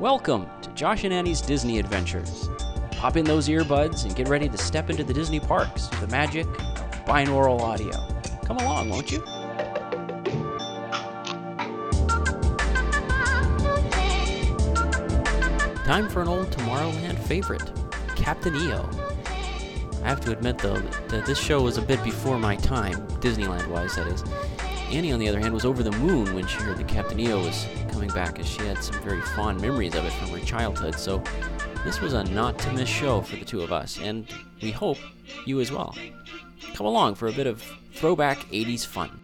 Welcome to Josh and Annie's Disney Adventures. Pop in those earbuds and get ready to step into the Disney parks with the magic of binaural audio. Come along, won't you? Time for an old Tomorrowland favorite, Captain EO. I have to admit, though, that this show was a bit before my time, Disneyland wise, that is. Annie, on the other hand, was over the moon when she heard that Captain EO was coming back, as she had some very fond memories of it from her childhood. So, this was a not to miss show for the two of us, and we hope you as well. Come along for a bit of throwback 80s fun.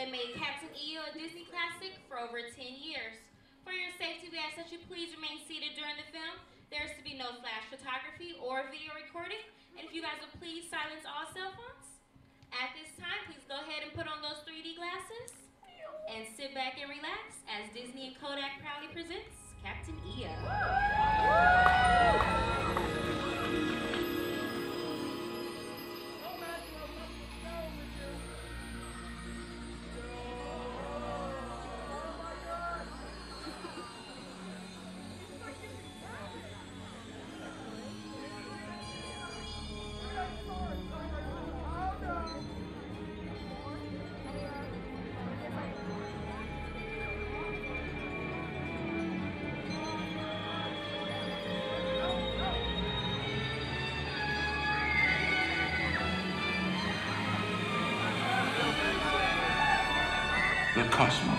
That made Captain EO a Disney classic for over 10 years. For your safety, we ask that you please remain seated during the film. There is to be no flash photography or video recording, and if you guys will please silence all cell phones. At this time, please go ahead and put on those 3D glasses and sit back and relax as Disney and Kodak proudly presents Captain EO. Cosmos,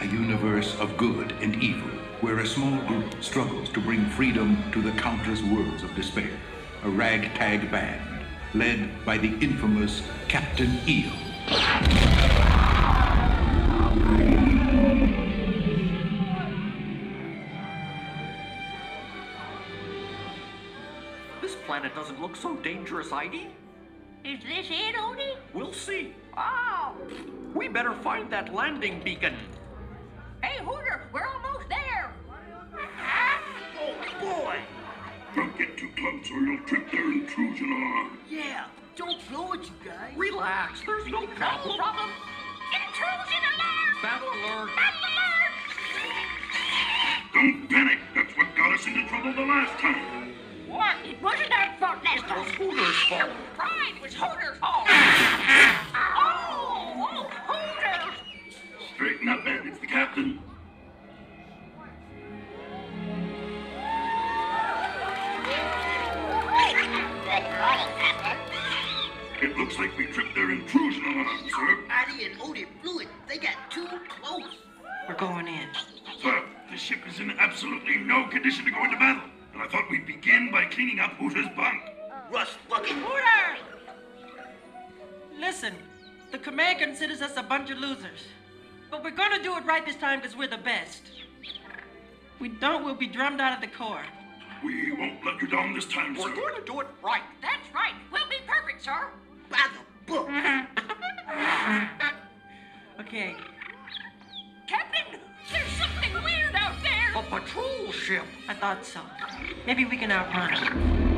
a universe of good and evil, where a small group struggles to bring freedom to the countless worlds of despair. A ragtag band, led by the infamous Captain EO. This planet doesn't look so dangerous, Heidi. Is this it, Odie? We'll see. Ah! We better find that landing beacon. Hey, Hooter, we're almost there. Oh, boy! Don't get too close or you'll trip their intrusion alarm. Yeah, don't blow it, you guys. Relax, there's no No problem. problem. Intrusion alarm! Battle alert! Battle alert! Don't panic. That's what got us into trouble the last time. What? It wasn't our fault last It was. Hooter's fault. Right, it was Hooter's fault. looks like we tripped their intrusion alarm, sir. Addy and Odie blew it. They got too close. We're going in. Sir, the ship is in absolutely no condition to go into battle. And I thought we'd begin by cleaning up Hooter's bunk. Russ, bucket. Hooter! Listen, the command considers us a bunch of losers. But we're gonna do it right this time because we're the best. We don't, we'll be drummed out of the Corps. We won't let you down this time, sir. We're going to do it right. That's right. We'll be perfect, sir. By the book. Okay, Captain, there's something weird out there. A patrol ship. I thought so. Maybe we can outrun it.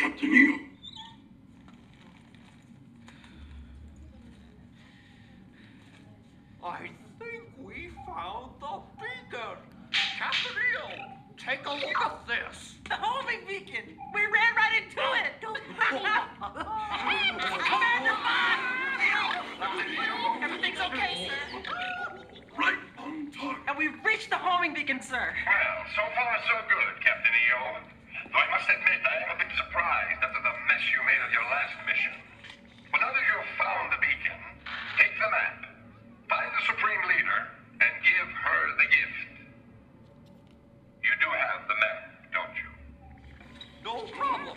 Captain EO. problem.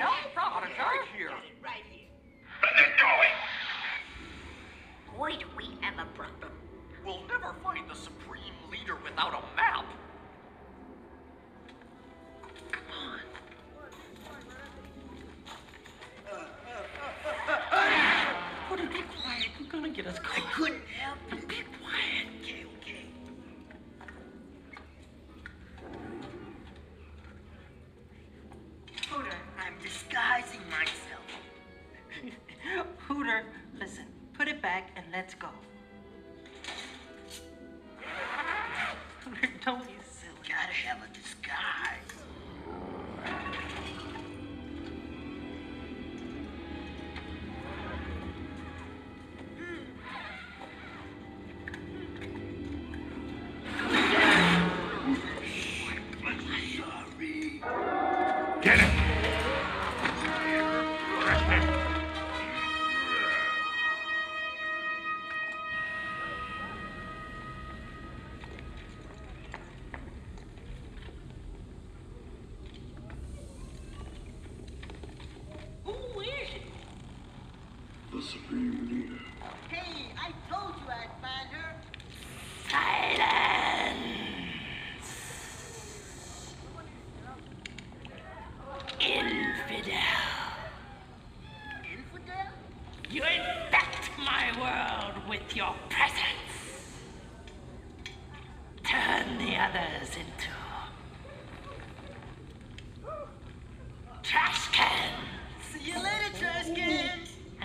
No problem, sir. Right here. Right here. Let them go! do we have a problem. We'll never find the Supreme Leader without a map.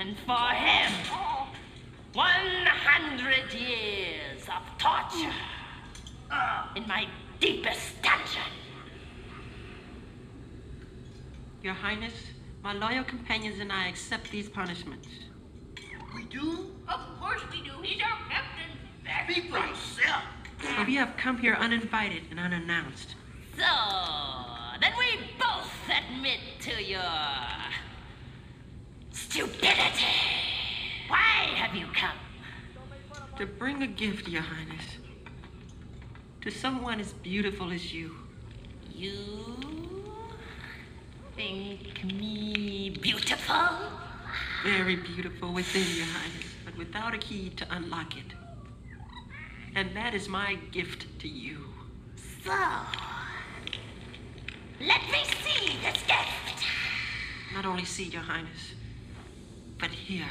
And for him, 100 years of torture in my deepest dungeon. Your Highness, my loyal companions and I accept these punishments. We do? Of course we do. He's our captain. Speak for yourself. But we have come here uninvited and unannounced. So, then we both admit to your stupidity. Why have you come? To bring a gift, Your Highness. To someone as beautiful as you. You think me beautiful? Very beautiful within, Your Highness, but without a key to unlock it. And that is my gift to you. So, let me see this gift. Not only see, Your Highness, but hear.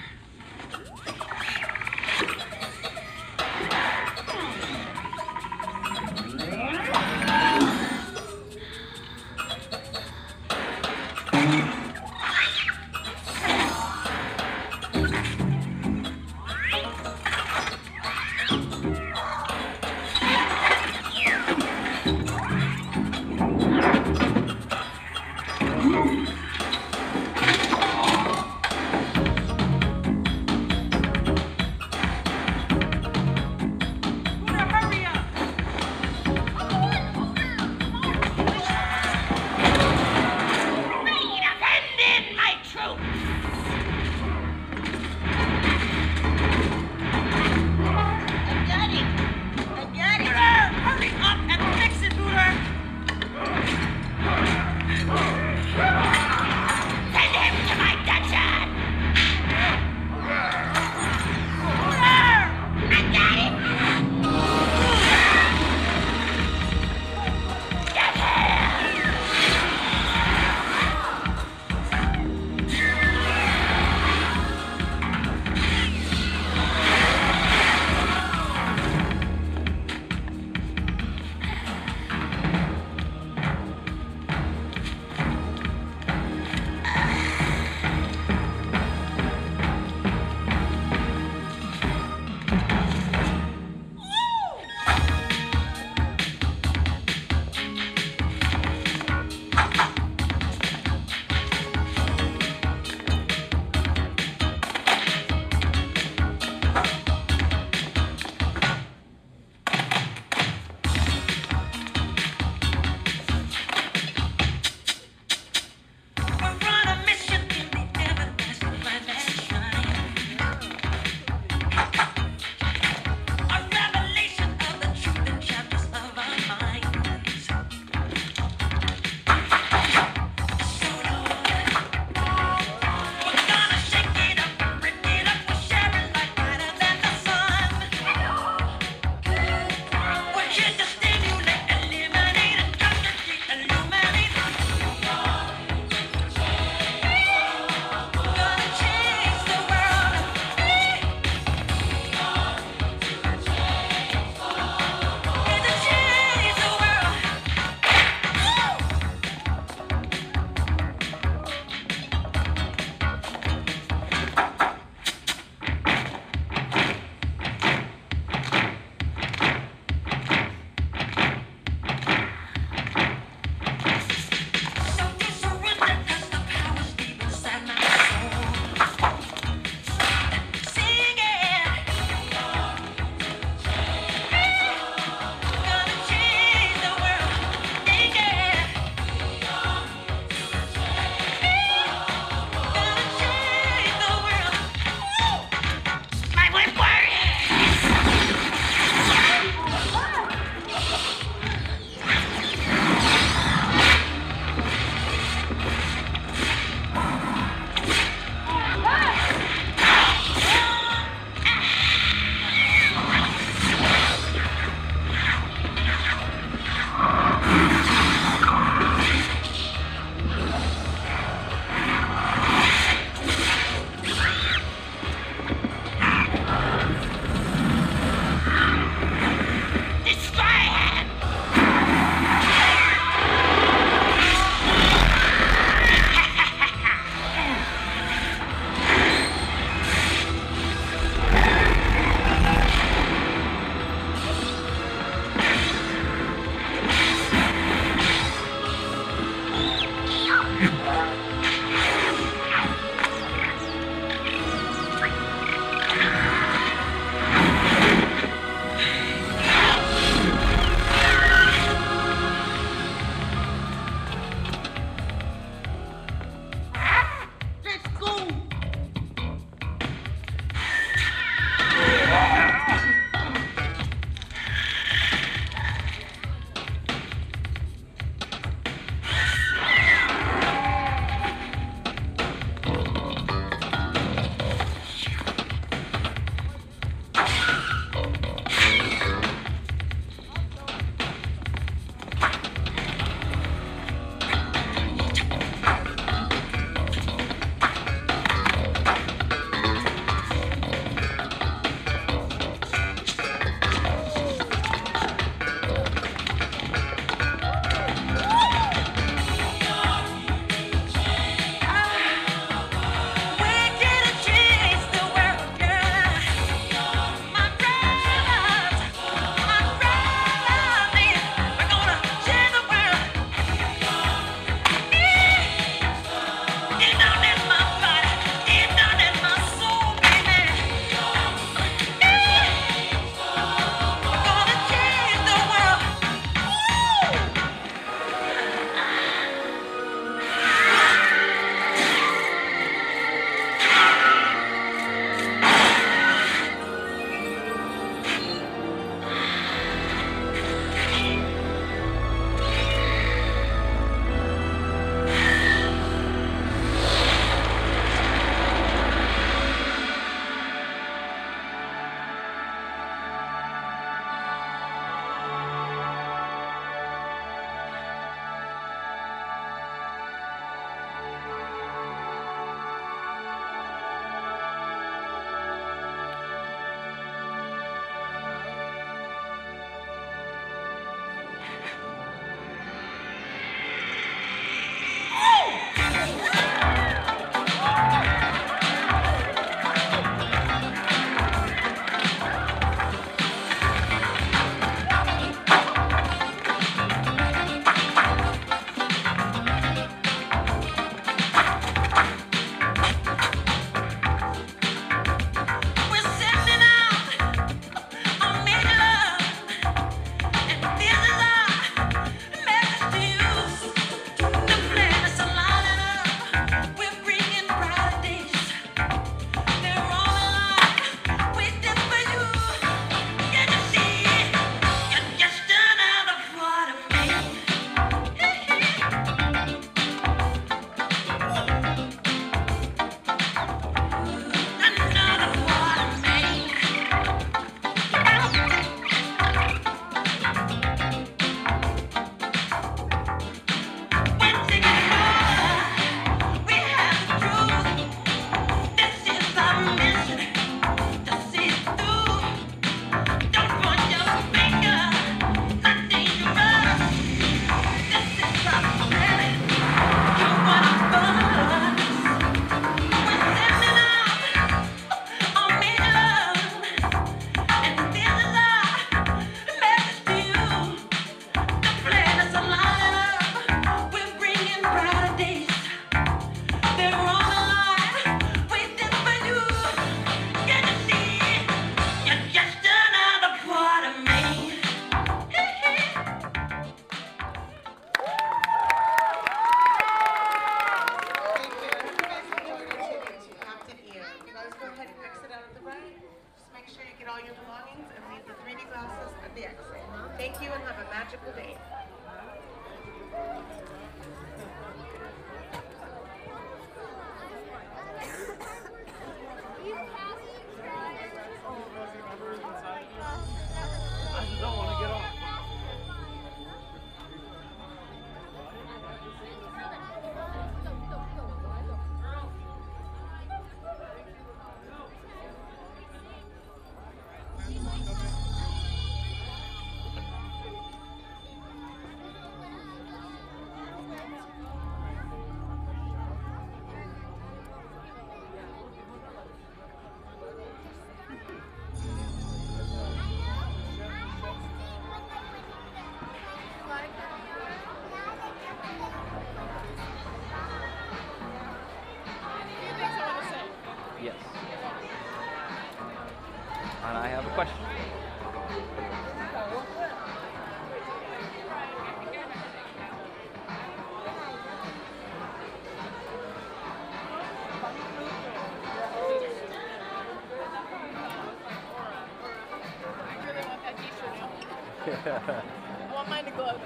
Want mine to glow?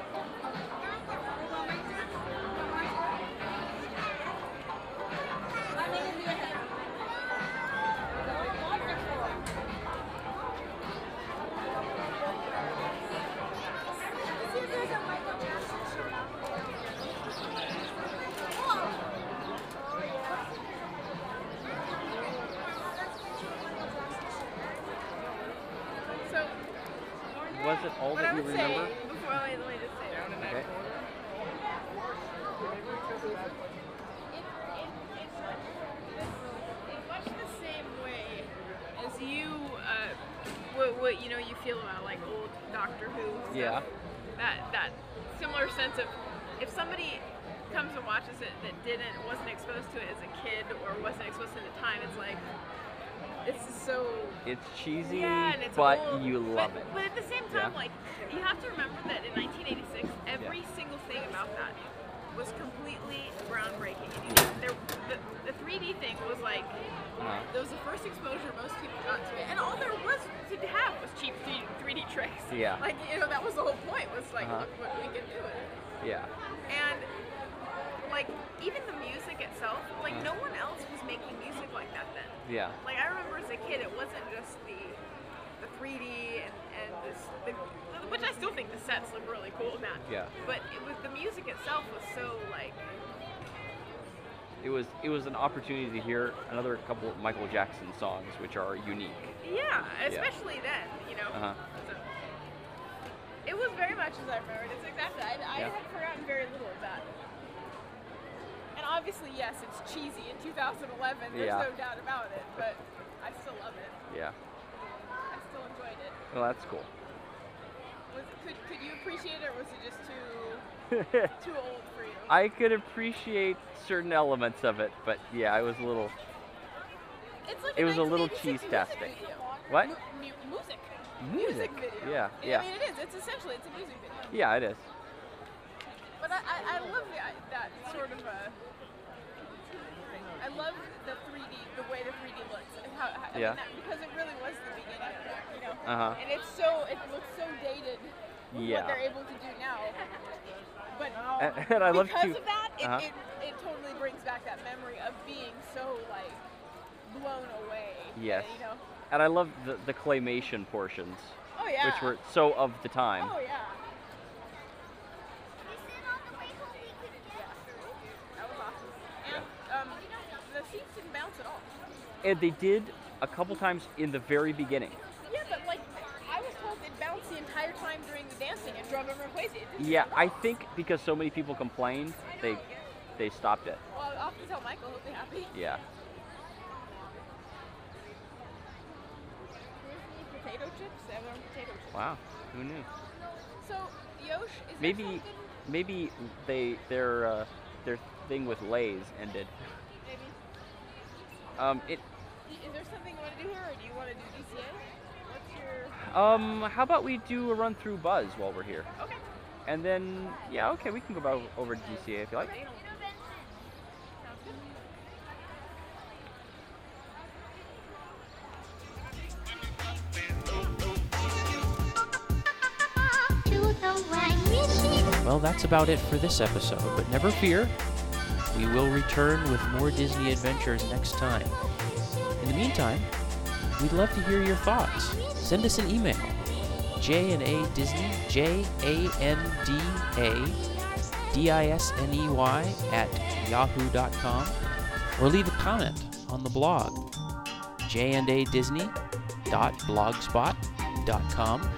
So, Was it all what that I you would remember? say before wait, let me just say it. Okay. It's much the same way as you, uh, what, what you know you feel about like old Doctor Who. Stuff. Yeah. That that similar sense of if somebody comes and watches it that didn't wasn't exposed to it as a kid or wasn't exposed to it at the time, it's like it's so It's cheesy, yeah, and it's but old, you love but, it. But at the same time, Yeah. like you have to remember that in 1986, every single thing about that was completely groundbreaking. There, the, the 3D thing was like Uh-huh. that was the first exposure most people got to it, and all there was to have was cheap 3D, 3D tricks. Yeah. Like you know, that was the whole point. Was like, Uh-huh. look what we can do. It. Yeah. And like even the music itself, like Uh-huh. no one else was making music like that then. Yeah. Like I remember as a kid, it wasn't just the the 3D and, the, which I still think the sets look really cool that. Yeah. But it was the music itself was so like It was it was an opportunity to hear another couple of Michael Jackson songs, which are unique. yeah, especially then, you know. Uh-huh. So, it was very much as I remembered. It's exactly. I, I Yeah. had forgotten very little of that. And obviously, yes, it's cheesy in 2011. There's Yeah. no doubt about it. But I still love it. Yeah. I still enjoyed it. Well, that's cool. Was it, could could you appreciate it, or was it just too too old for you? I could appreciate certain elements of it, but yeah, I was a little. It's like it was a little 1986 cheese music tastic. What? Mu- mu- music. Music. video. Yeah, I yeah. mean, it is. It's essentially it's a music video. Yeah, it is. But I, I, I love the, I- that sort of a. I love the 3D, the way the 3D looks, and how, how I Yeah. mean, that, because it really was the beginning, Uh-huh. And it's so it looks so dated. With Yeah. What they're able to do now. But And- and I love because to- of that, it, uh-huh. it, it totally brings back that memory of being so like blown away. Yes. You know. And I love the, the claymation portions, Oh yeah. which were so of the time. Oh yeah. That was awesome. And um, the seats didn't bounce at all. And they did a couple times in the very beginning. Drove everyone crazy. Yeah, I think because so many people complained, they they stopped it. Well, I'll have to tell Michael. He'll be happy. Yeah. Potato chips. They have their own potato chips. Wow. Who knew? So Yosh is Maybe maybe they their uh, their thing with Lay's ended. maybe Um, it is there something you want to do here, or do you want to do DCA? What's your um, how about we do a run through Buzz while we're here? okay? And then yeah, okay, we can go about over to DCA if you like. Sounds. Well, that's about it for this episode, but never fear, we will return with more Disney adventures next time. In the meantime, we'd love to hear your thoughts. Send us an email, J and A Disney, J A N D A D I S N E Y at yahoo.com, or leave a comment on the blog, J and A Disney blogspot.com,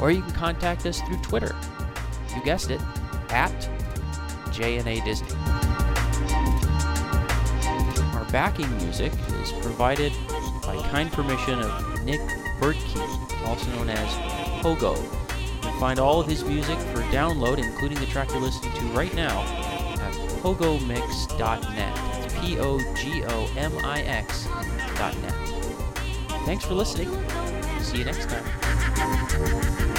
or you can contact us through Twitter. You guessed it, at JNA Disney. Our backing music is provided by kind permission of Nick Bertke, also known as Pogo. You can find all of his music for download, including the track you're listening to right now, at pogomix.net. It's P O G O M I X dot net. Thanks for listening. See you next time.